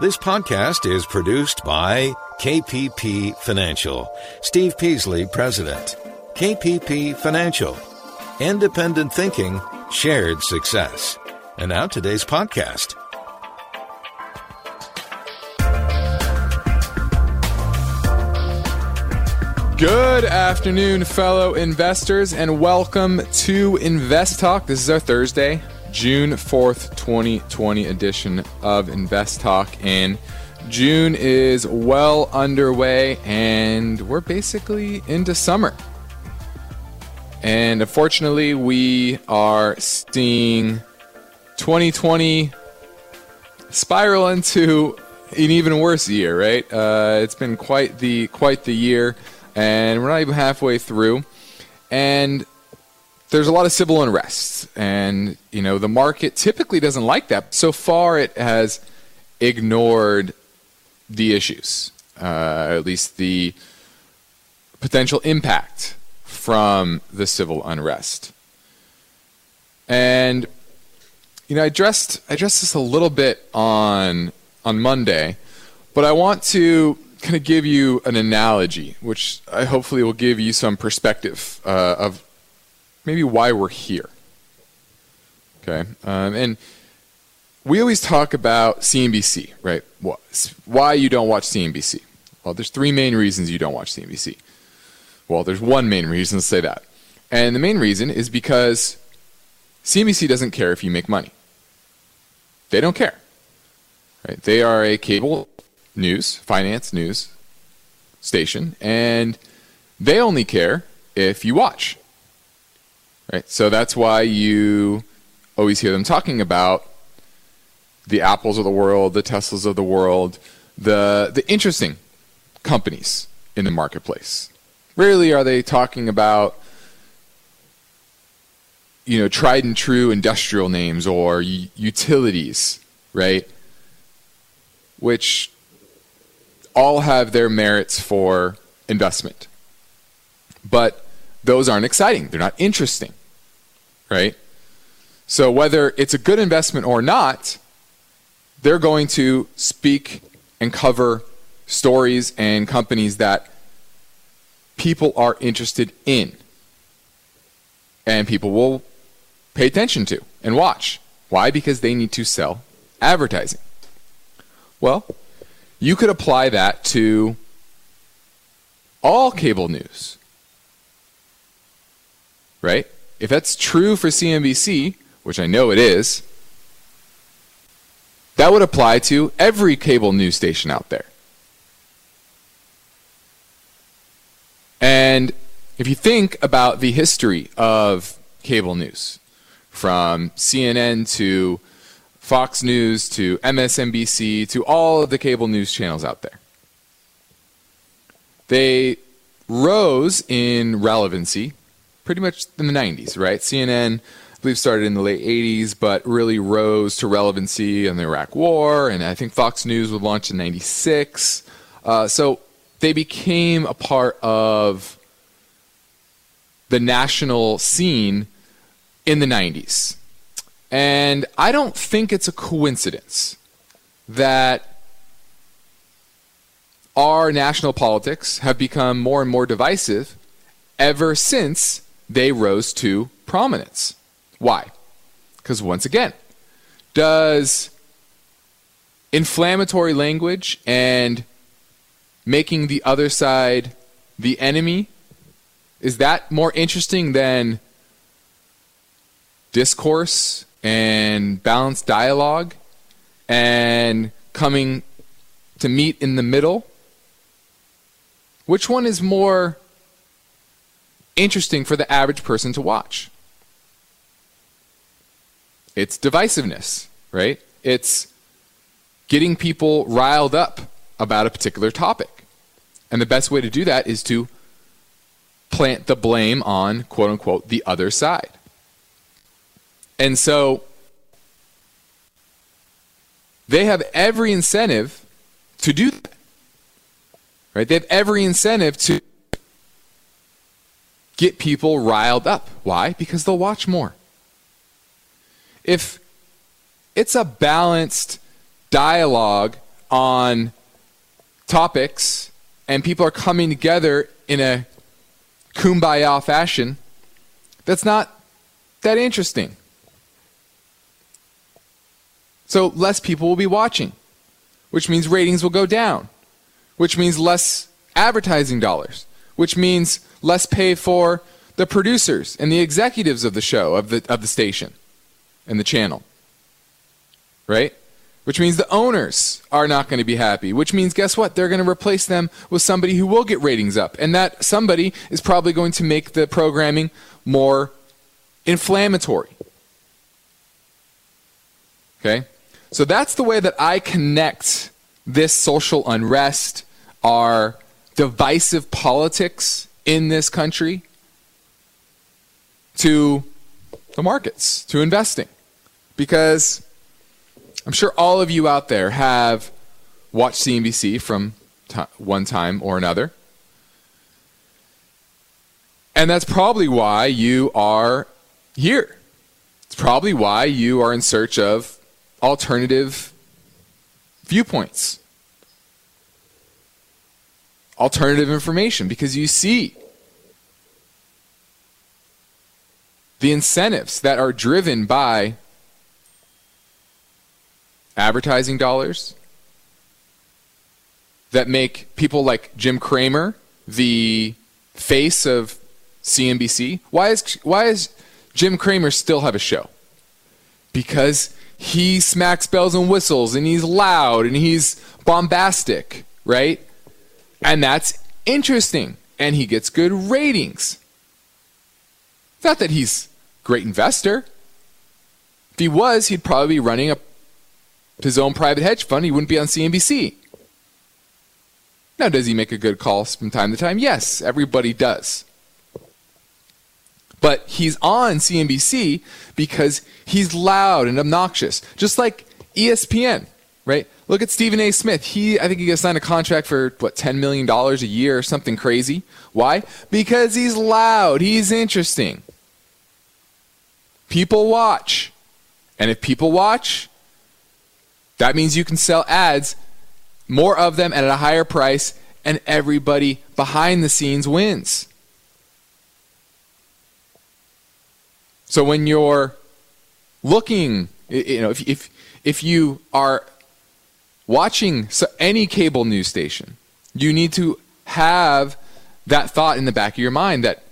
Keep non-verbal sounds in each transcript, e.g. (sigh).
This podcast is produced by KPP Financial. Steve Peasley, President. KPP Financial. Independent thinking, shared success. And now today's podcast. Good afternoon, fellow investors, and welcome to Invest Talk. This is our Thursday, June 4th, 2020 edition of Invest Talk. And June is well underway, and we're basically into summer. And unfortunately, we are seeing 2020 spiral into an even worse year, right? Uh, it's been quite the quite the year and we're not even halfway through. And there's a lot of civil unrest, and you know the market typically doesn't like that. So far, it has ignored the issues, uh, at least the potential impact from the civil unrest. And you know, I addressed I addressed this a little bit on on Monday, but I want to kind of give you an analogy, which I hopefully will give you some perspective uh, of maybe why we're here. Okay, um, and we always talk about CNBC, right? Why you don't watch CNBC? Well, there's three main reasons you don't watch CNBC. Well, there's one main reason to say that, and the main reason is because CNBC doesn't care if you make money. They don't care. Right? They are a cable news, finance news station, and they only care if you watch. Right? So that's why you always hear them talking about the Apples of the world, the Teslas of the world, the the interesting companies in the marketplace. Rarely are they talking about you know tried and true industrial names or utilities, right? Which all have their merits for investment. But those aren't exciting. They're not interesting. Right? So whether it's a good investment or not, they're going to speak and cover stories and companies that people are interested in. And people will pay attention to and watch. Why? Because they need to sell advertising. Well, you could apply that to all cable news. Right? If that's true for CNBC, which I know it is, that would apply to every cable news station out there. And if you think about the history of cable news, from CNN to Fox News to MSNBC to all of the cable news channels out there. They rose in relevancy pretty much in the 90s, right? CNN, I believe, started in the late 80s, but really rose to relevancy in the Iraq War, and I think Fox News was launched in 96. Uh, so they became a part of the national scene in the 90s. And I don't think it's a coincidence that our national politics have become more and more divisive ever since they rose to prominence. Why? Because once again, does inflammatory language and making the other side the enemy is that more interesting than discourse and balanced dialogue and coming to meet in the middle? Which one is more interesting for the average person to watch? It's divisiveness, right? It's getting people riled up about a particular topic. And the best way to do that is to plant the blame on, quote unquote, the other side. And so they have every incentive to do that. Right? They have every incentive to get people riled up. Why? Because they'll watch more. If it's a balanced dialogue on topics and people are coming together in a kumbaya fashion, that's not that interesting. So less people will be watching, which means ratings will go down, which means less advertising dollars, which means less pay for the producers and the executives of the show, of the, of the station and the channel. Right? Which means the owners are not going to be happy. Which means, guess what? They're going to replace them with somebody who will get ratings up. And that somebody is probably going to make the programming more inflammatory. Okay? So that's the way that I connect this social unrest, our divisive politics in this country, to the markets, to investing. Because I'm sure all of you out there have watched CNBC from t- one time or another. And that's probably why you are here. It's probably why you are in search of alternative viewpoints, alternative information, because you see the incentives that are driven by advertising dollars that make people like Jim Cramer the face of CNBC. Why is why is Jim Cramer still have a show? Because he smacks bells and whistles and he's loud and he's bombastic, right? And that's interesting. And he gets good ratings. Not that he's great investor. If he was, he'd probably be running a, his own private hedge fund. He wouldn't be on CNBC. Now, does he make a good call from time to time? Yes, everybody does. But he's on CNBC because he's loud and obnoxious, just like ESPN, right? Look at Stephen A. Smith. He, I think he got signed a contract for what, ten million dollars a year or something crazy. Why? Because he's loud. He's interesting. People watch, and if people watch, that means you can sell ads, more of them, and at a higher price, and everybody behind the scenes wins. So when you're looking, you know, if if if you are watching any cable news station, you need to have that thought in the back of your mind that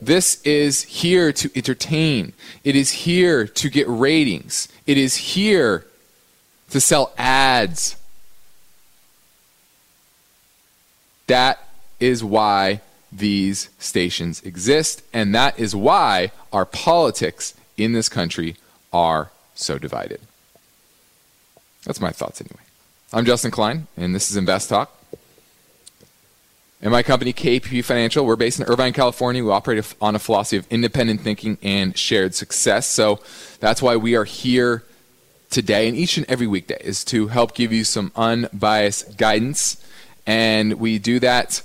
this is here to entertain. It is here to get ratings. It is here to sell ads. That is why these stations exist, and that is why our politics in this country are so divided. That's my thoughts anyway. I'm Justin Klein, and this is Invest Talk. And my company, KPP Financial, we're based in Irvine, California. We operate on a philosophy of independent thinking and shared success. So that's why we are here today and each and every weekday is to help give you some unbiased guidance. And we do that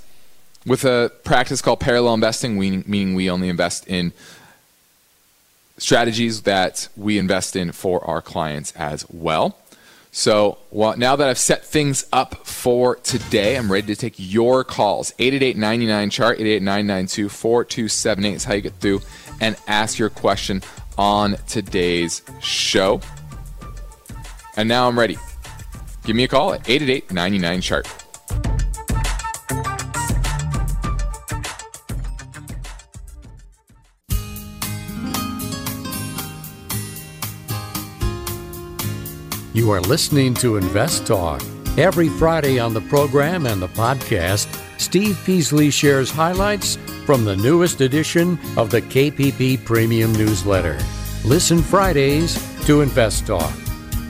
with a practice called parallel investing, meaning we only invest in strategies that we invest in for our clients as well. So well, now that I've set things up for today, I'm ready to take your calls. 888 chart 888 4278 is how you get through and ask your question on today's show. And now I'm ready. Give me a call at 888 You are listening to Invest Talk. Every Friday on the program and the podcast, Steve Peasley shares highlights from the newest edition of the KPP Premium Newsletter. Listen Fridays to Invest Talk.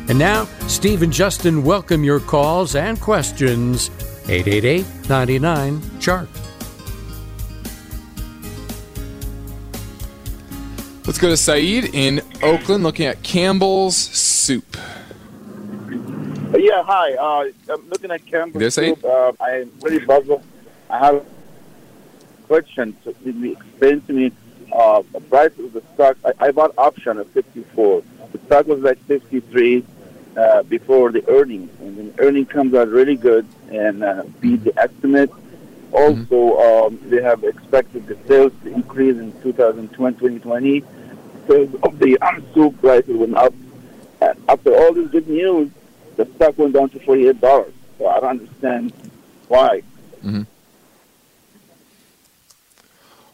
And now, Steve and Justin welcome your calls and questions. 888 99 Chart. Let's go to Saeed in Oakland looking at Campbell's Soup. Yeah, hi. Uh, I'm looking at Campbell. Yes, uh, I'm really puzzled. I have a question. So can you explain to me uh, the price of the stock? I, I bought option at 54. The stock was like 53. uh, before the earnings, and then earning comes out really good and uh, beat the estimate. Also, um, they have expected the sales to increase in 2020, 2020 because of the um, soup prices went up. And after all this good news, the stock went down to $48. So I don't understand why. Mm-hmm.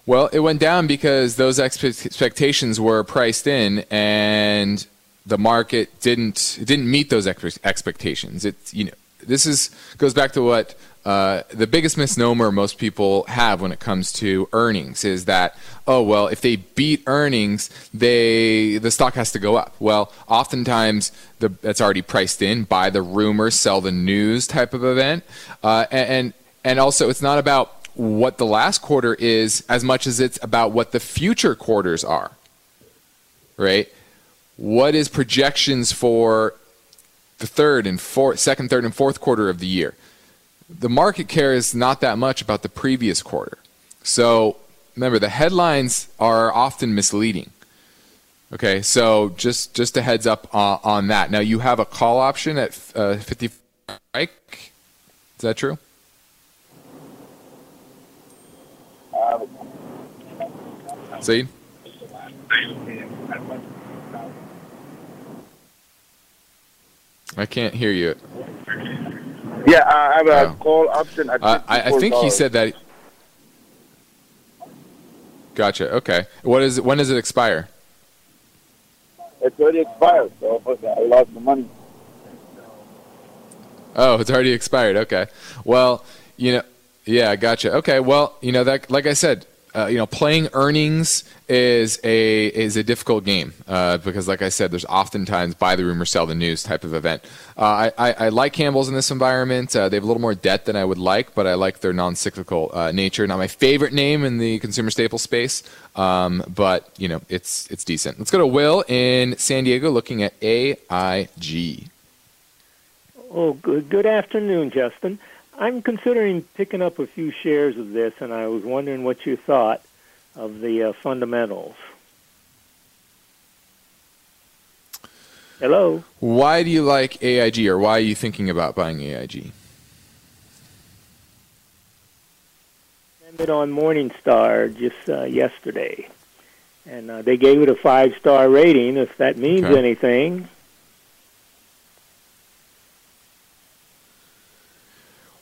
Well, it went down because those expectations were priced in, and the market didn't didn't meet those expectations. It you know this is goes back to what uh, the biggest misnomer most people have when it comes to earnings is that oh well if they beat earnings they the stock has to go up. Well, oftentimes the, that's already priced in by the rumor sell the news type of event, uh, and and also it's not about what the last quarter is as much as it's about what the future quarters are. Right? What is projections for the third and fourth, second, third, and fourth quarter of the year? The market cares not that much about the previous quarter. So remember, the headlines are often misleading. Okay, so just just a heads up on that. Now you have a call option at uh, 50 strike. Is that true? Saeed? I can't hear you. Yeah, I have a Oh. call option Uh, I, I think he said that. Gotcha. Okay. What is? When does it expire? it's already expired, so I lost the money. Oh, it's already expired. Okay. Well, you know, yeah, gotcha. Okay. Well, you know that, like I said, uh, you know, playing earnings is a is a difficult game uh, because, like I said, there's oftentimes buy the rumor, sell the news type of event. Uh, I, I, I like Campbell's in this environment. Uh, they have a little more debt than I would like, but I like their non-cyclical uh, nature. Not my favorite name in the consumer staple space, um, but you know, it's it's decent. Let's go to Will in San Diego, looking at AIG. Oh, good, good afternoon, Justin. I'm considering picking up a few shares of this, and I was wondering what you thought of the uh, fundamentals. Hello. Why do you like AIG, or why are you thinking about buying AIG? it on Morningstar just uh, yesterday, and uh, they gave it a five star rating. If that means Okay. anything,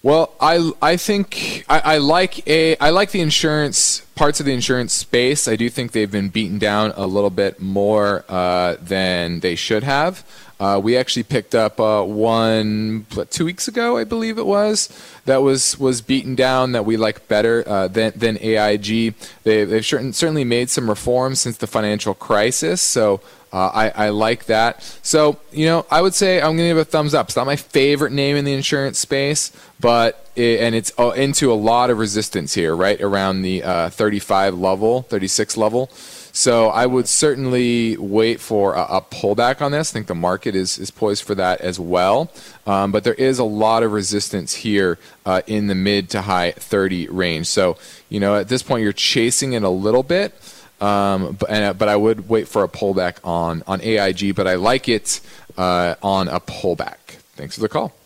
Well, I I think I, I like a I like the insurance parts of the insurance space. I do think they've been beaten down a little bit more uh, than they should have. Uh, we actually picked up uh, one two weeks ago, I believe it was, that was was beaten down that we like better uh, than than AIG. They, they've certain, certainly made some reforms since the financial crisis, so uh, I, I like that. So, you know, I would say I'm going to give a thumbs up. It's not my favorite name in the insurance space, but and it's uh, into a lot of resistance here, right around the uh, 35 level, 36 level. So I would certainly wait for a, a pullback on this. I think the market is, is poised for that as well. Um, but there is a lot of resistance here uh, in the mid to high 30 range. So, you know, at this point, you're chasing it a little bit. Um, but, and, uh, but I would wait for a pullback on, on AIG, but I like it uh, on a pullback. Thanks for the call.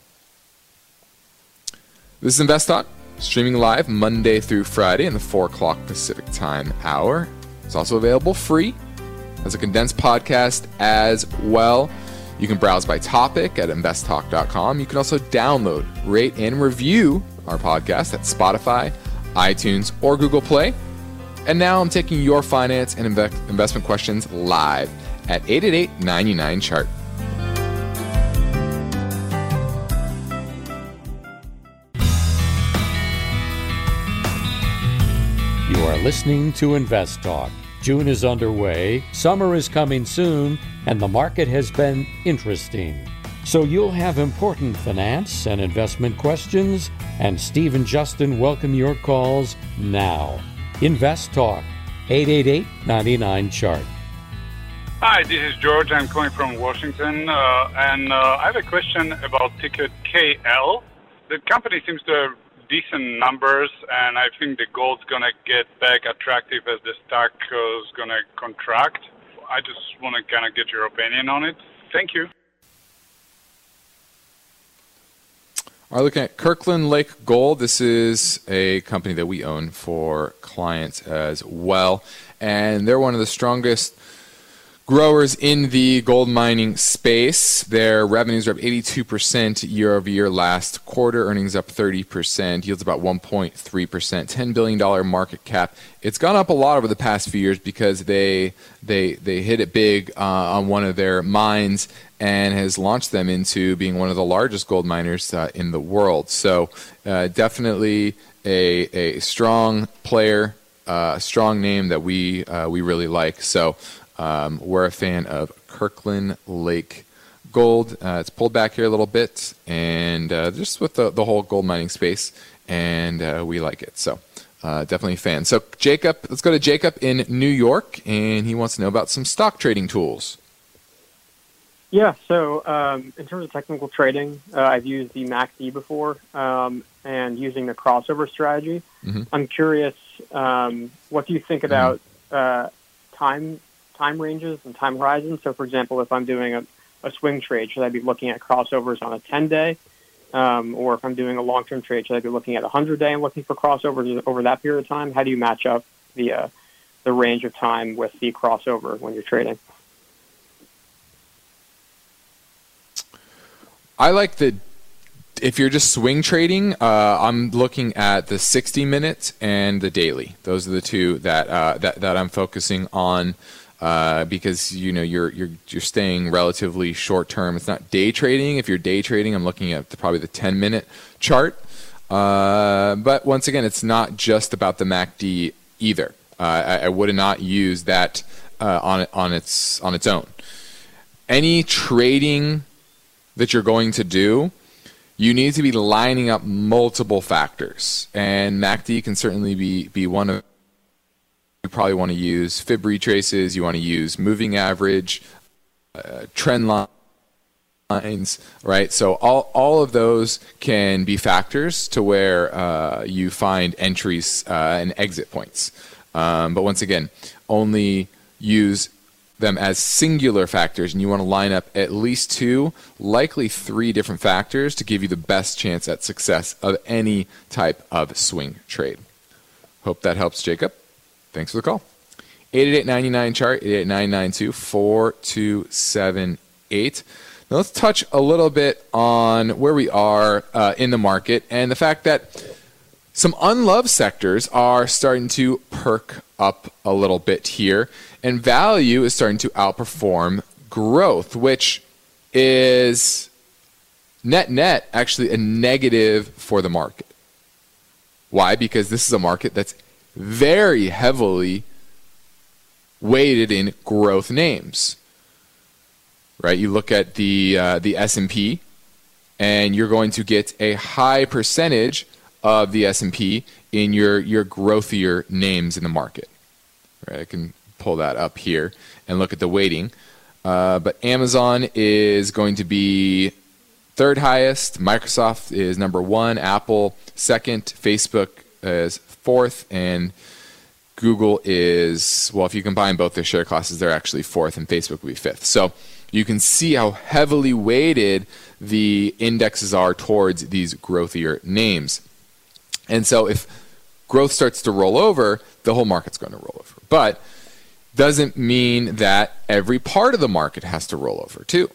This is Invest Talk, streaming live Monday through Friday in the 4 o'clock Pacific time hour. It's also available free as a condensed podcast as well. You can browse by topic at investtalk.com. You can also download, rate, and review our podcast at Spotify, iTunes, or Google Play. And now I'm taking your finance and inve- investment questions live at 888 99 chart. Listening to Invest Talk. June is underway, summer is coming soon, and the market has been interesting. So you'll have important finance and investment questions, and Steve and Justin welcome your calls now. Invest Talk, 888 99 Chart. Hi, this is George. I'm calling from Washington, uh, and uh, I have a question about ticket KL. The company seems to have decent numbers, and I think the gold's going to get back attractive as the stock is going to contract. I just want to kind of get your opinion on it. Thank you. I'm looking at Kirkland Lake Gold. This is a company that we own for clients as well, and they're one of the strongest growers in the gold mining space. Their revenues are up 82% year over year last quarter, earnings up 30%, yields about 1.3%, $10 billion market cap. It's gone up a lot over the past few years because they they they hit it big uh, on one of their mines and has launched them into being one of the largest gold miners uh, in the world. So uh, definitely a, a strong player, uh, a strong name that we uh, we really like. So um, we're a fan of Kirkland Lake Gold. Uh, it's pulled back here a little bit, and uh, just with the, the whole gold mining space, and uh, we like it. So uh, definitely a fan. So Jacob, let's go to Jacob in New York, and he wants to know about some stock trading tools. Yeah, so um, in terms of technical trading, uh, I've used the MACD before, um, and using the crossover strategy. Mm-hmm. I'm curious, um, what do you think about uh, time time ranges and time horizons. So, for example, if I'm doing a, a swing trade, should I be looking at crossovers on a 10 day? Um, or if I'm doing a long term trade, should I be looking at a 100 day and looking for crossovers over that period of time? How do you match up the, uh, the range of time with the crossover when you're trading? I like the if you're just swing trading, uh, I'm looking at the 60 minutes and the daily. Those are the two that uh, that that I'm focusing on uh, because you know you're you're you're staying relatively short term. It's not day trading. If you're day trading, I'm looking at the, probably the 10 minute chart. Uh, but once again, it's not just about the MACD either. Uh, I, I, would not use that uh, on on its on its own. Any trading that you're going to do, you need to be lining up multiple factors, and MACD can certainly be be one of you probably want to use fib retraces, you want to use moving average, uh, trend lines, right? So all, all of those can be factors to where uh, you find entries uh, and exit points. Um, but once again, only use them as singular factors, and you want to line up at least two, likely three different factors to give you the best chance at success of any type of swing trade. Hope that helps, Jacob. Thanks for the call. 888 chart 888 4278 Now let's touch a little bit on where we are uh, in the market and the fact that some unloved sectors are starting to perk up a little bit here, and value is starting to outperform growth, which is net net actually a negative for the market. Why? Because this is a market that's very heavily weighted in growth names. Right? You look at the uh, the S&P and you're going to get a high percentage of the S&P in your your growthier names in the market. Right? I can pull that up here and look at the weighting. Uh, but Amazon is going to be third highest. Microsoft is number one. Apple second. Facebook is fourth, and Google is, well, if you combine both their share classes, they're actually fourth, and Facebook would be fifth. So you can see how heavily weighted the indexes are towards these growthier names. And so if growth starts to roll over, the whole market's going to roll over. But doesn't mean that every part of the market has to roll over too.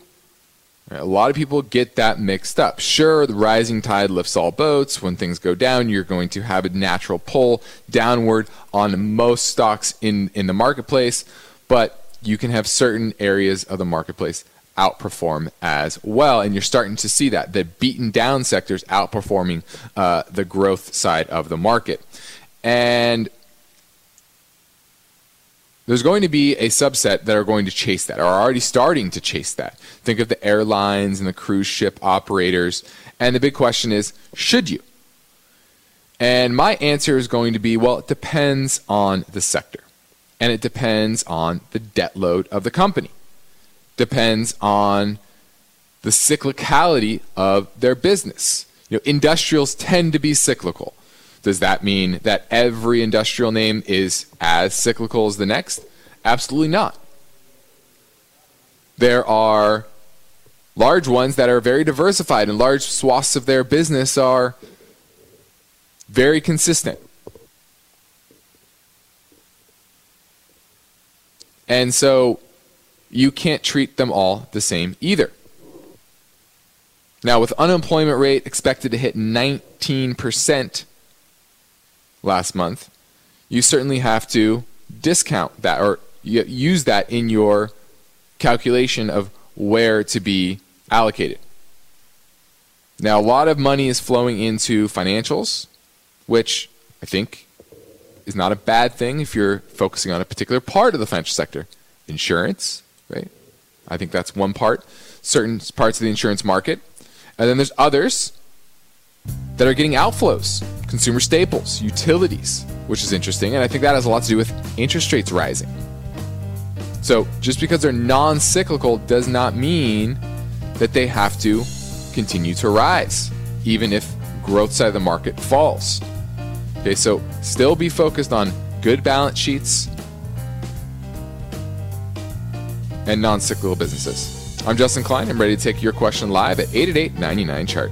A lot of people get that mixed up. Sure, the rising tide lifts all boats. When things go down, you're going to have a natural pull downward on most stocks in, in the marketplace, but you can have certain areas of the marketplace outperform as well. And you're starting to see that the beaten down sectors outperforming uh, the growth side of the market. And there's going to be a subset that are going to chase that, or are already starting to chase that. Think of the airlines and the cruise ship operators. And the big question is should you? And my answer is going to be well, it depends on the sector. And it depends on the debt load of the company. Depends on the cyclicality of their business. You know, industrials tend to be cyclical. Does that mean that every industrial name is as cyclical as the next? Absolutely not. There are large ones that are very diversified and large swaths of their business are very consistent. And so you can't treat them all the same either. Now, with unemployment rate expected to hit 19% last month, you certainly have to discount that or use that in your calculation of where to be allocated. Now, a lot of money is flowing into financials, which I think is not a bad thing if you're focusing on a particular part of the financial sector. Insurance, right? I think that's one part. Certain parts of the insurance market. And then there's others that are getting outflows consumer staples, utilities, which is interesting. And I think that has a lot to do with interest rates rising. So just because they're non cyclical does not mean that they have to continue to rise, even if growth side of the market falls. Okay, so still be focused on good balance sheets and non cyclical businesses. I'm Justin Klein. I'm ready to take your question live at 888 99 chart.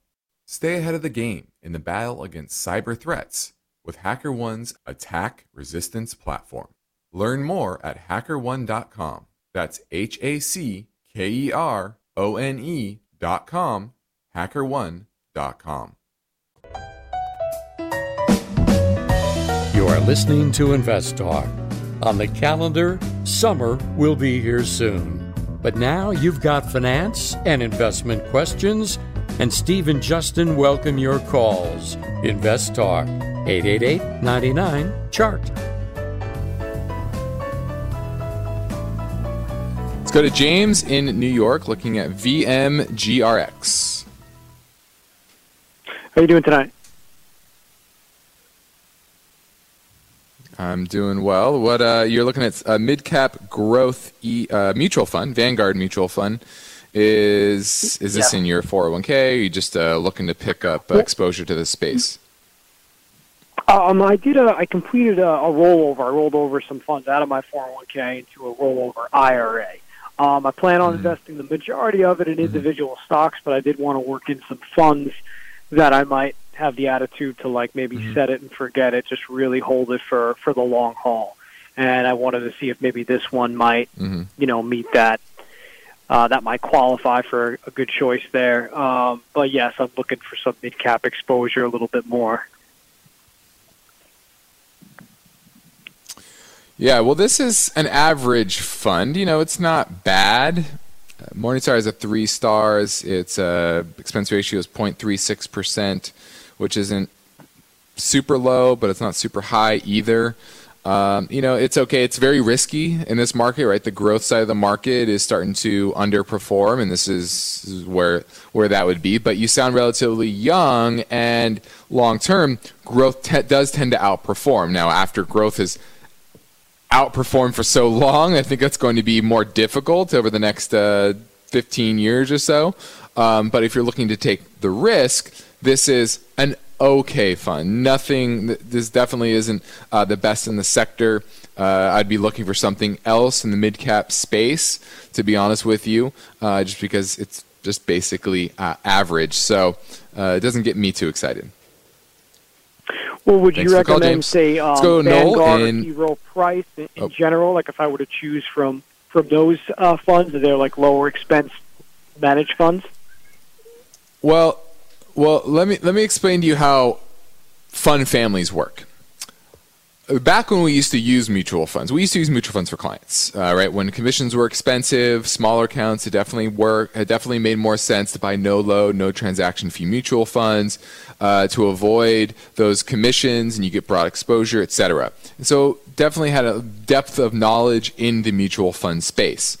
stay ahead of the game in the battle against cyber threats with HackerOne's attack resistance platform. Learn more at hackerone.com. That's H A C K E R O N E.com, hackerone.com. You are listening to Invest Talk. On the calendar, summer will be here soon. But now you've got finance and investment questions, and Steve and Justin welcome your calls. Invest Talk, 888 99 Chart. Let's go to James in New York looking at VMGRX. How are you doing tonight? I'm doing well. What uh, you're looking at a mid cap growth e, uh, mutual fund, Vanguard mutual fund. Is is this yeah. in your 401k? Or are you just uh, looking to pick up uh, exposure to this space? Um, I did a, I completed a, a rollover. I rolled over some funds out of my 401k into a rollover IRA. Um, I plan on Mhm. investing the majority of it in individual stocks, but I did want to work in some funds that I might have the attitude to like maybe Mhm. set it and forget it, just really hold it for for the long haul. And I wanted to see if maybe this one might, Mhm. you know, meet that. Uh, that might qualify for a good choice there. Um, but yes, I'm looking for some mid cap exposure a little bit more. Yeah, well, this is an average fund. You know, it's not bad. Uh, Morningstar is a three stars. Its uh, expense ratio is 0.36 percent, which isn't super low, but it's not super high either. Um, you know, it's okay. It's very risky in this market, right? The growth side of the market is starting to underperform, and this is, where where that would be. But you sound relatively young, and long term, growth te- does tend to outperform. Now, after growth has outperformed for so long, I think that's going to be more difficult over the next uh, 15 years or so. Um, but if you're looking to take the risk, this is an okay fund. Nothing. This definitely isn't uh, the best in the sector. Uh, I'd be looking for something else in the mid cap space, to be honest with you, uh, just because it's just basically uh, average. So uh, it doesn't get me too excited. Well, would Thanks you the call, recommend, say, um, go Vanguard in- or T. Price in, in Oh. general? Like, if I were to choose from from those uh, funds, are they like lower expense managed funds? Well, well, let me let me explain to you how fund families work. Back when we used to use mutual funds, we used to use mutual funds for clients, uh, right? When commissions were expensive, smaller accounts, it definitely work. It definitely made more sense to buy no load, no transaction fee mutual funds uh, to avoid those commissions, and you get broad exposure, etc. So, definitely had a depth of knowledge in the mutual fund space.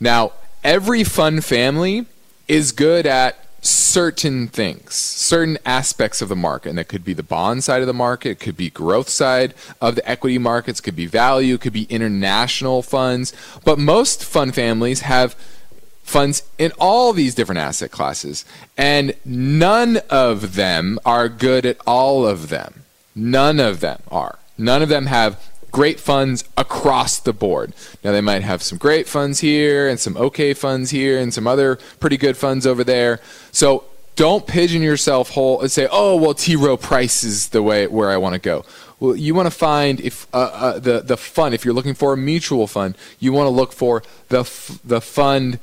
Now, every fund family is good at certain things, certain aspects of the market. And that could be the bond side of the market, it could be growth side of the equity markets, could be value, could be international funds. But most fund families have funds in all these different asset classes. And none of them are good at all of them. None of them are. None of them have great funds across the board. Now they might have some great funds here and some okay funds here and some other pretty good funds over there. So don't pigeon yourself whole and say, "Oh, well, T. Rowe Price is the way where I want to go." Well, you want to find if uh, uh, the the fund. If you're looking for a mutual fund, you want to look for the f- the fund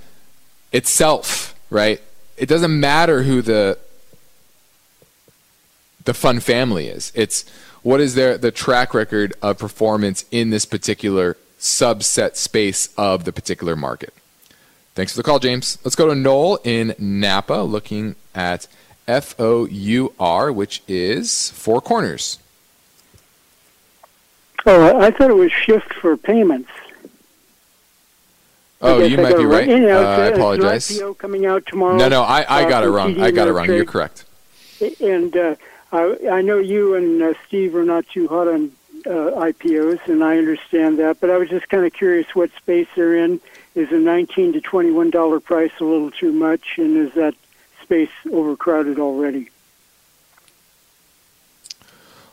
itself, right? It doesn't matter who the the fund family is. It's what is their the track record of performance in this particular subset space of the particular market. Thanks for the call, James. Let's go to Noel in Napa, looking at F O U R, which is Four Corners. Oh, I thought it was shift for payments. Oh, you I might be right. You know, Uh, I a- it's an apologize. Coming out tomorrow. No, no, I, I uh, got it wrong. I got it wrong. You're correct. And uh, I, I know you and uh, Steve are not too hot on uh, IPOs, and I understand that. But I was just kind of curious what space they're in. Is a 19 to 21 dollar price a little too much, and is that space overcrowded already?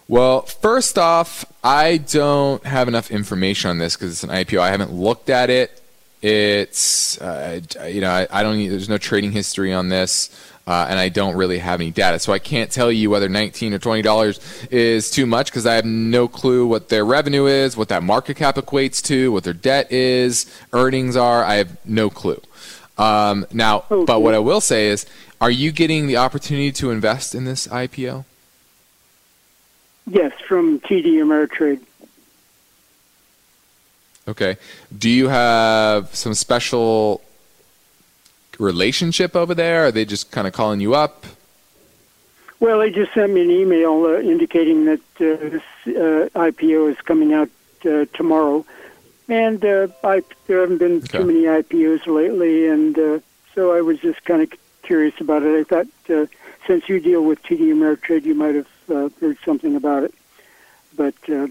Well, first off, I don't have enough information on this because it's an IPO. I haven't looked at it. It's uh, you know I, I don't there's no trading history on this, uh, and I don't really have any data, so I can't tell you whether 19 or 20 dollars is too much because I have no clue what their revenue is, what that market cap equates to, what their debt is, earnings are. I have no clue. Um, now, but what I will say is, are you getting the opportunity to invest in this IPO? Yes, from TD Ameritrade. Okay. Do you have some special relationship over there? Are they just kind of calling you up? Well, they just sent me an email uh, indicating that uh, this uh, IPO is coming out uh, tomorrow, and uh, I, there haven't been Okay. too many IPOs lately, and uh, so I was just kind of curious about it. I thought uh, since you deal with TD Ameritrade, you might have uh, heard something about it, but uh,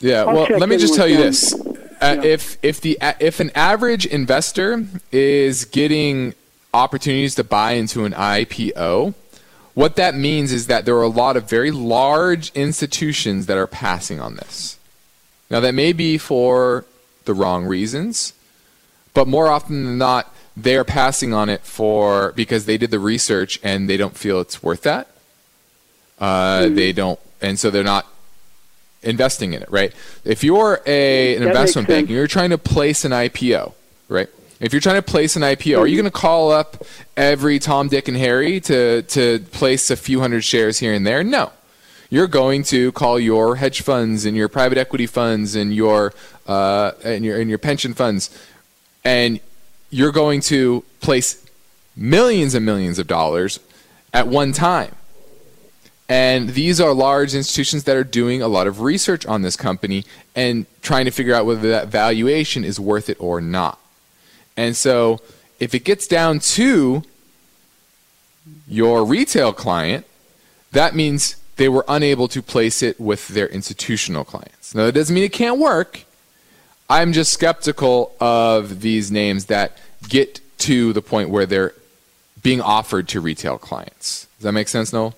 Yeah. I'll well, let me just tell you them. this: uh, if if the if an average investor is getting opportunities to buy into an IPO, what that means is that there are a lot of very large institutions that are passing on this. Now, that may be for the wrong reasons, but more often than not, they're passing on it for because they did the research and they don't feel it's worth that. Uh, mm-hmm. They don't, and so they're not investing in it, right? If you're a, an that investment bank and you're trying to place an IPO, right? If you're trying to place an IPO, are you mm-hmm. going to call up every Tom, Dick, and Harry to, to place a few hundred shares here and there? No. You're going to call your hedge funds and your private equity funds and your uh, and your and your pension funds, and you're going to place millions and millions of dollars at one time. And these are large institutions that are doing a lot of research on this company and trying to figure out whether that valuation is worth it or not. And so if it gets down to your retail client, that means they were unable to place it with their institutional clients. Now, that doesn't mean it can't work. I'm just skeptical of these names that get to the point where they're being offered to retail clients. Does that make sense, Noel?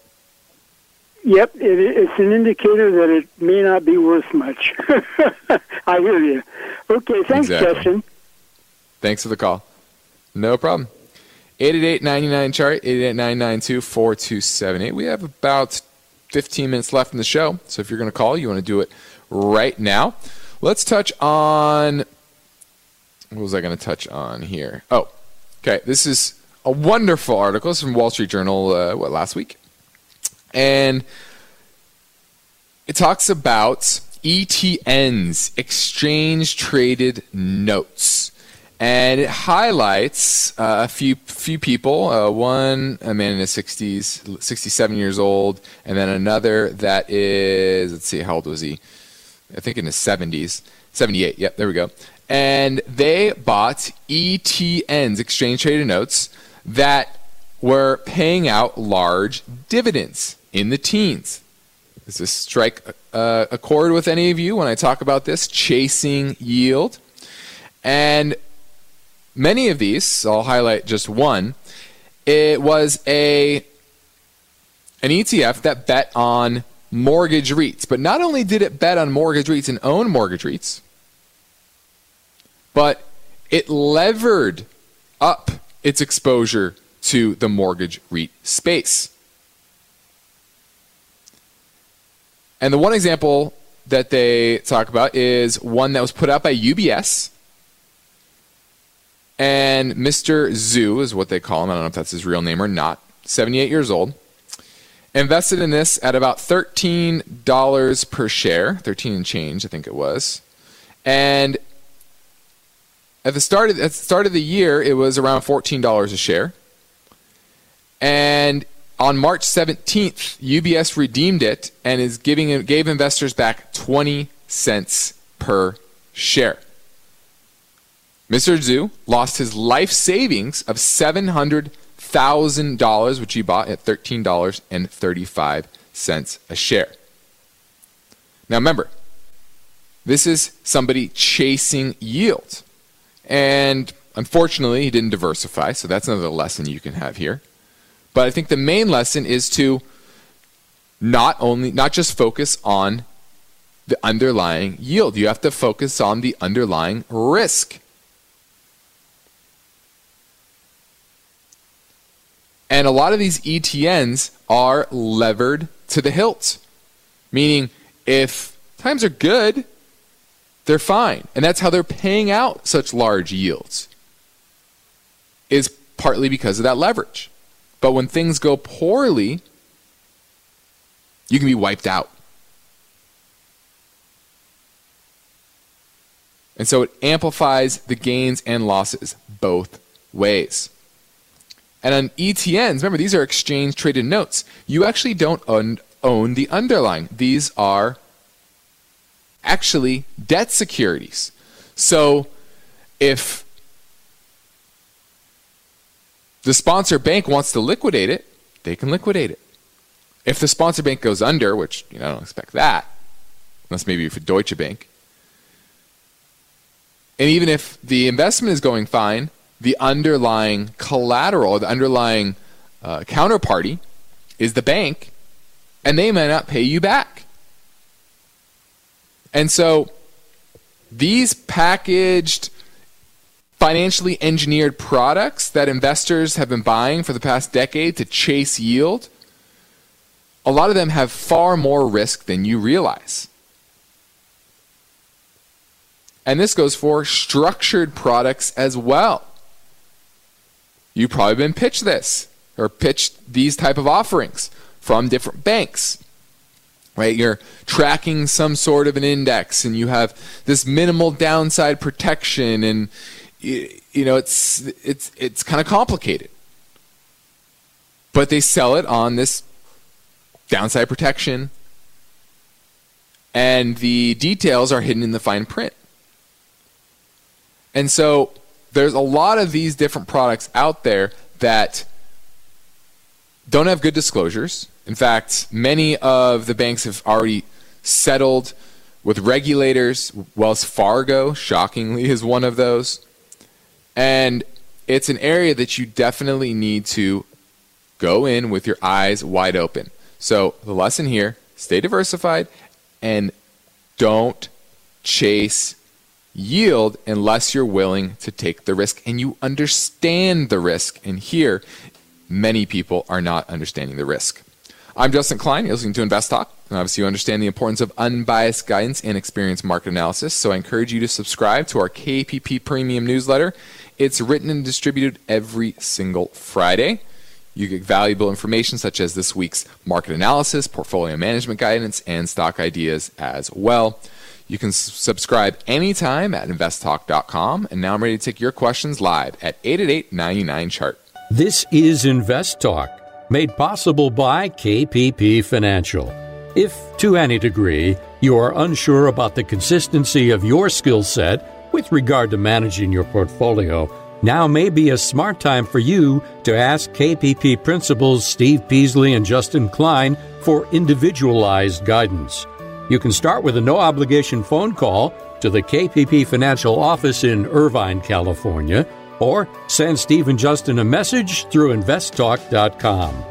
Yep, it, it's an indicator that it may not be worth much. (laughs) I hear you. Okay, thanks, exactly. Justin. Thanks for the call. No problem. 888 chart 888 We have about 15 minutes left in the show. So if you're going to call, you want to do it right now. Let's touch on what was I going to touch on here? Oh, okay. This is a wonderful article. It's from Wall Street Journal, uh, what, last week? And it talks about ETNs, exchange traded notes. And it highlights uh, a few few people. Uh, one, a man in his 60s, 67 years old, and then another that is, let's see, how old was he? I think in his 70s, 78. Yep, there we go. And they bought ETNs, exchange traded notes, that were paying out large dividends in the teens. Does this strike uh, a chord with any of you when I talk about this? Chasing yield. And many of these, I'll highlight just one, it was a an ETF that bet on mortgage REITs. But not only did it bet on mortgage REITs and own mortgage REITs, but it levered up its exposure to the mortgage REIT space. And the one example that they talk about is one that was put out by UBS. And Mr. Zhu is what they call him. I don't know if that's his real name or not. 78 years old. Invested in this at about $13 per share, 13 and change, I think it was. And at the start of, at the start of the year, it was around $14 a share. And on March 17th, UBS redeemed it and is giving gave investors back 20 cents per share. Mr. Zhu lost his life savings of $700,000, which he bought at $13.35 a share. Now remember, this is somebody chasing yield. And unfortunately, he didn't diversify, so that's another lesson you can have here. But I think the main lesson is to not only not just focus on the underlying yield. You have to focus on the underlying risk. And a lot of these ETNs are levered to the hilt, meaning if times are good, they're fine. And that's how they're paying out such large yields, is partly because of that leverage. But when things go poorly, you can be wiped out. And so it amplifies the gains and losses both ways. And on ETNs, remember, these are exchange traded notes. You actually don't own, own the underlying. These are actually debt securities. So if the sponsor bank wants to liquidate it, they can liquidate it. If the sponsor bank goes under, which you know, I don't expect that, unless maybe for Deutsche Bank, and even if the investment is going fine, the underlying collateral, the underlying uh, counterparty is the bank, and they may not pay you back. And so these packaged financially engineered products that investors have been buying for the past decade to chase yield, a lot of them have far more risk than you realize. And this goes for structured products as well. You've probably been pitched this or pitched these type of offerings from different banks. Right? You're tracking some sort of an index and you have this minimal downside protection and you know it's it's it's kind of complicated. But they sell it on this downside protection and the details are hidden in the fine print. And so there's a lot of these different products out there that don't have good disclosures. In fact, many of the banks have already settled with regulators. Wells Fargo, shockingly, is one of those. And it's an area that you definitely need to go in with your eyes wide open. So, the lesson here stay diversified and don't chase yield unless you're willing to take the risk and you understand the risk. And here, many people are not understanding the risk. I'm Justin Klein. You're listening to Invest Talk. And obviously, you understand the importance of unbiased guidance and experienced market analysis. So I encourage you to subscribe to our KPP Premium newsletter. It's written and distributed every single Friday. You get valuable information such as this week's market analysis, portfolio management guidance, and stock ideas as well. You can subscribe anytime at investtalk.com. And now I'm ready to take your questions live at 888 99 chart. This is Invest Talk, made possible by KPP Financial. If, to any degree, you are unsure about the consistency of your skill set with regard to managing your portfolio, now may be a smart time for you to ask KPP principals Steve Peasley and Justin Klein for individualized guidance. You can start with a no obligation phone call to the KPP Financial office in Irvine, California, or send Steve and Justin a message through investtalk.com.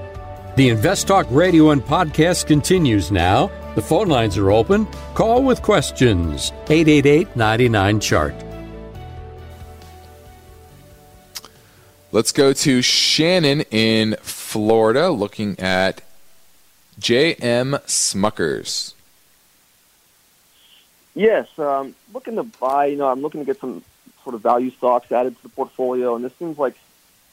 The Invest Talk radio and podcast continues now. The phone lines are open. Call with questions 888 99 Chart. Let's go to Shannon in Florida looking at JM Smuckers. Yes, um, looking to buy. You know, I'm looking to get some sort of value stocks added to the portfolio, and this seems like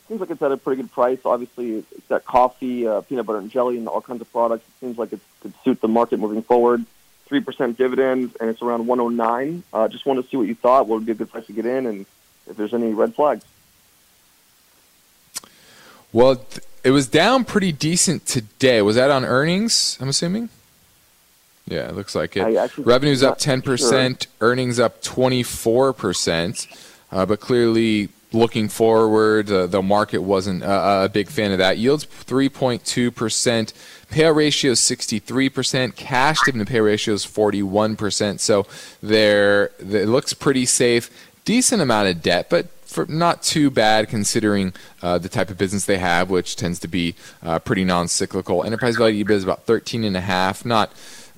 seems like it's at a pretty good price. Obviously, it's got coffee, uh, peanut butter and jelly, and all kinds of products. It seems like it could suit the market moving forward. Three percent dividend, and it's around 109. Uh, just want to see what you thought. What would be a good price to get in, and if there's any red flags. Well, it was down pretty decent today. Was that on earnings? I'm assuming. Yeah, it looks like it. Revenue's up 10%, sure. earnings up 24%, uh, but clearly looking forward, uh, the market wasn't uh, a big fan of that. Yields 3.2%, payout ratio is 63%, cash dividend pay ratio is 41%. So there, it looks pretty safe. Decent amount of debt, but for not too bad considering uh, the type of business they have, which tends to be uh, pretty non-cyclical. Enterprise value is about 13 and a half, not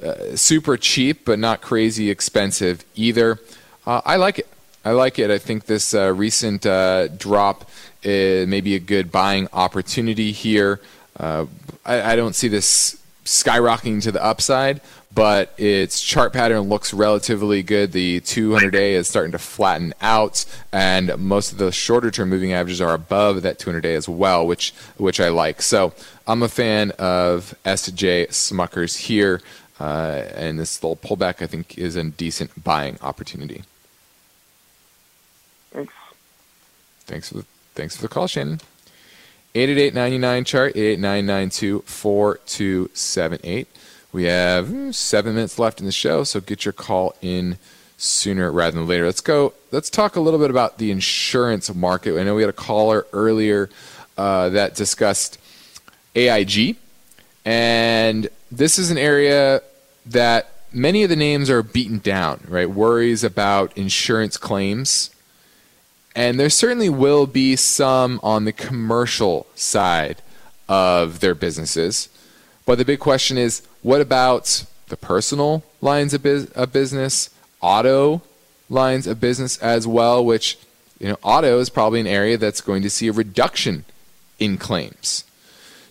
uh, super cheap, but not crazy expensive either. Uh, I like it. I like it. I think this uh, recent uh, drop may be a good buying opportunity here. Uh, I, I, don't see this skyrocketing to the upside, but its chart pattern looks relatively good. The 200 day is starting to flatten out, and most of the shorter term moving averages are above that 200 day as well, which which I like. So I'm a fan of SJ Smuckers here. Uh, and this little pullback, I think, is a decent buying opportunity. Thanks. Thanks for the, thanks for the call, Shannon. 888-99 chart 889924278. We have hmm, seven minutes left in the show, so get your call in sooner rather than later. Let's go. Let's talk a little bit about the insurance market. I know we had a caller earlier uh, that discussed AIG, and this is an area that many of the names are beaten down, right? Worries about insurance claims. And there certainly will be some on the commercial side of their businesses. But the big question is what about the personal lines of, biz- of business, auto lines of business as well, which you know, auto is probably an area that's going to see a reduction in claims.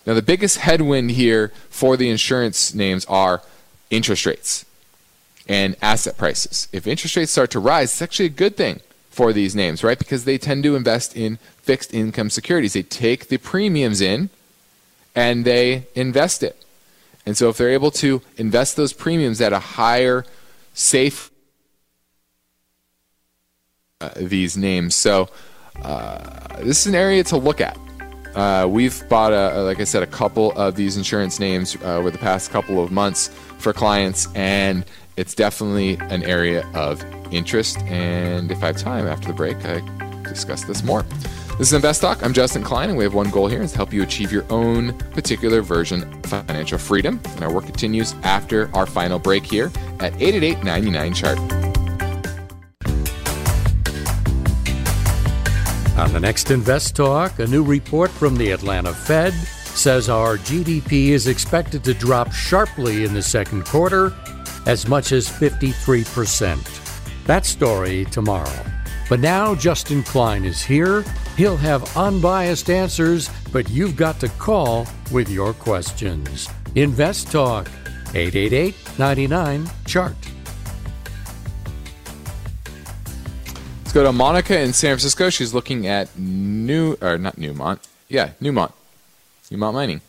Now, the biggest headwind here for the insurance names are interest rates and asset prices. If interest rates start to rise, it's actually a good thing for these names, right? Because they tend to invest in fixed income securities. They take the premiums in and they invest it. And so if they're able to invest those premiums at a higher safe uh, these names. So uh, this is an area to look at. Uh, we've bought, a, like I said, a couple of these insurance names uh, over the past couple of months for clients, and it's definitely an area of interest. And if I have time after the break, I discuss this more. This is Invest Talk. I'm Justin Klein, and we have one goal here is to help you achieve your own particular version of financial freedom. And our work continues after our final break here at 888 99 Chart. On the next Invest Talk, a new report from the Atlanta Fed says our GDP is expected to drop sharply in the second quarter, as much as 53%. That story tomorrow. But now Justin Klein is here. He'll have unbiased answers, but you've got to call with your questions. Invest Talk, 888 99 Chart. Let's go to Monica in San Francisco. She's looking at New, or not Newmont. Yeah, Newmont. Newmont Mining.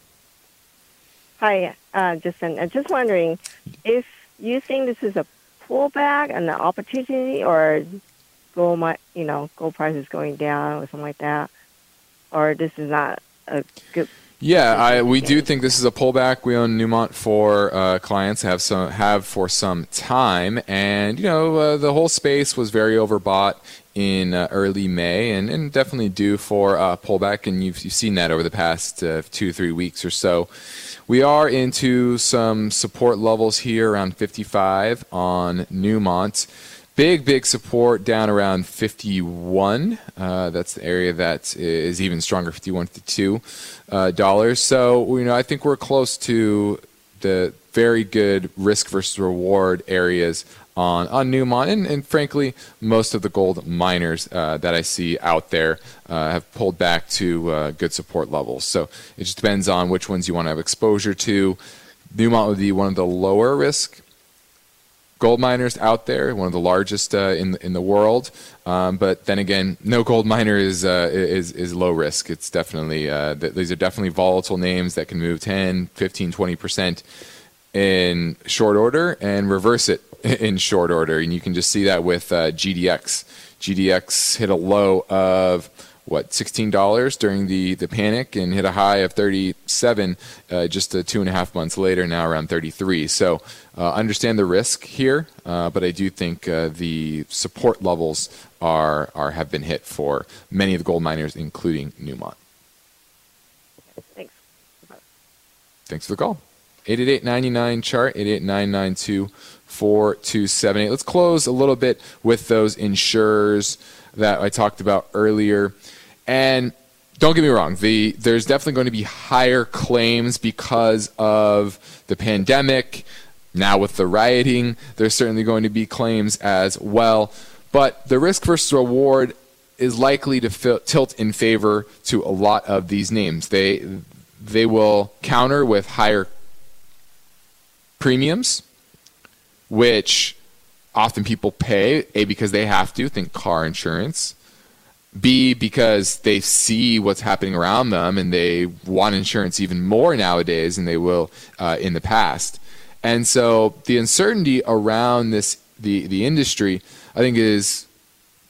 Hi, uh, Justin. I'm just wondering if you think this is a pullback and an opportunity, or gold, mi- you know, gold price is going down or something like that, or this is not a good. Yeah, I, we do think this is a pullback. We own Newmont for uh, clients have some have for some time, and you know uh, the whole space was very overbought in uh, early May, and, and definitely due for a pullback. And you've, you've seen that over the past uh, two three weeks or so. We are into some support levels here around 55 on Newmont. Big, big support down around 51. Uh, that's the area that is even stronger, 51, 52 uh, dollars. So, you know, I think we're close to the very good risk versus reward areas on, on Newmont. And, and frankly, most of the gold miners uh, that I see out there uh, have pulled back to uh, good support levels. So it just depends on which ones you want to have exposure to. Newmont would be one of the lower risk gold miners out there, one of the largest uh, in in the world. Um, but then again, no gold miner is uh, is is low risk. It's definitely uh, th- these are definitely volatile names that can move 10, 15, 20 percent in short order and reverse it (laughs) in short order. And you can just see that with uh, GDX. GDX hit a low of what sixteen dollars during the the panic and hit a high of thirty seven uh, just uh, two and a half months later. Now around thirty three. So uh, understand the risk here, uh, but I do think uh, the support levels are are have been hit for many of the gold miners, including Newmont. Thanks. Thanks for the call. 888-99 chart 888-992-4278 let's close a little bit with those insurers that i talked about earlier. And don't get me wrong the there's definitely going to be higher claims because of the pandemic now with the rioting there's certainly going to be claims as well. But the risk versus reward is likely to fil- tilt in favor to a lot of these names. They they will counter with higher premiums, which often people pay, A, because they have to, think car insurance, B, because they see what's happening around them and they want insurance even more nowadays than they will uh, in the past. And so the uncertainty around this, the, the industry, I think, is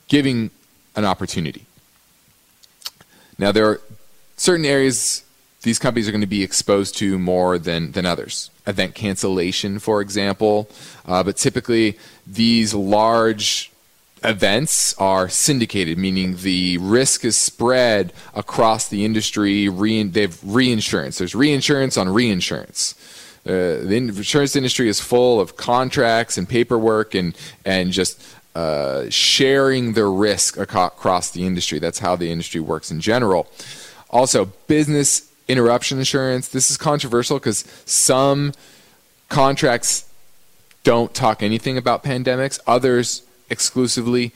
giving an opportunity. Now, there are certain areas these companies are going to be exposed to more than, than others. Event cancellation, for example. Uh, but typically, these large events are syndicated, meaning the risk is spread across the industry. Re- they have reinsurance. There's reinsurance on reinsurance. Uh, the insurance industry is full of contracts and paperwork and, and just uh, sharing the risk across the industry. That's how the industry works in general. Also, business interruption insurance. This is controversial because some contracts don't talk anything about pandemics, others exclusively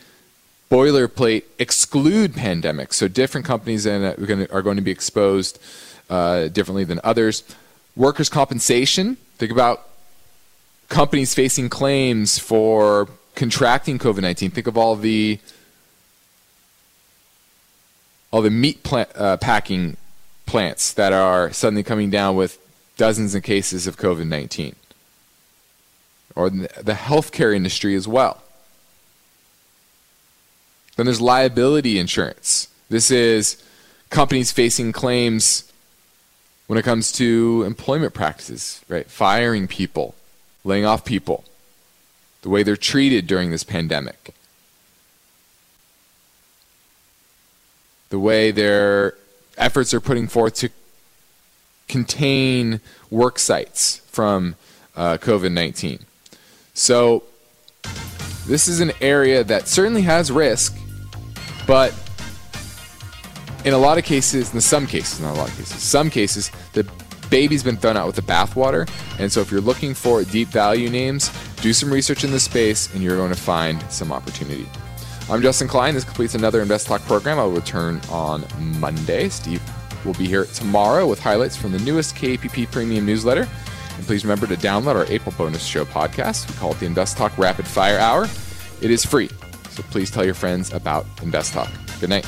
boilerplate exclude pandemics. So different companies are going to be exposed uh, differently than others. Workers' compensation. Think about companies facing claims for contracting COVID nineteen. Think of all the all the meat plant, uh, packing plants that are suddenly coming down with dozens of cases of COVID nineteen, or the healthcare industry as well. Then there's liability insurance. This is companies facing claims when it comes to employment practices, right? Firing people, laying off people, the way they're treated during this pandemic, the way their efforts are putting forth to contain work sites from uh, COVID 19. So, this is an area that certainly has risk, but in a lot of cases, in some cases, not a lot of cases, some cases, the baby's been thrown out with the bathwater. And so if you're looking for deep value names, do some research in the space and you're going to find some opportunity. I'm Justin Klein. This completes another Invest Talk program. I'll return on Monday. Steve will be here tomorrow with highlights from the newest KPP Premium newsletter. And please remember to download our April bonus show podcast. We call it the Invest Talk Rapid Fire Hour. It is free. So please tell your friends about Invest Talk. Good night.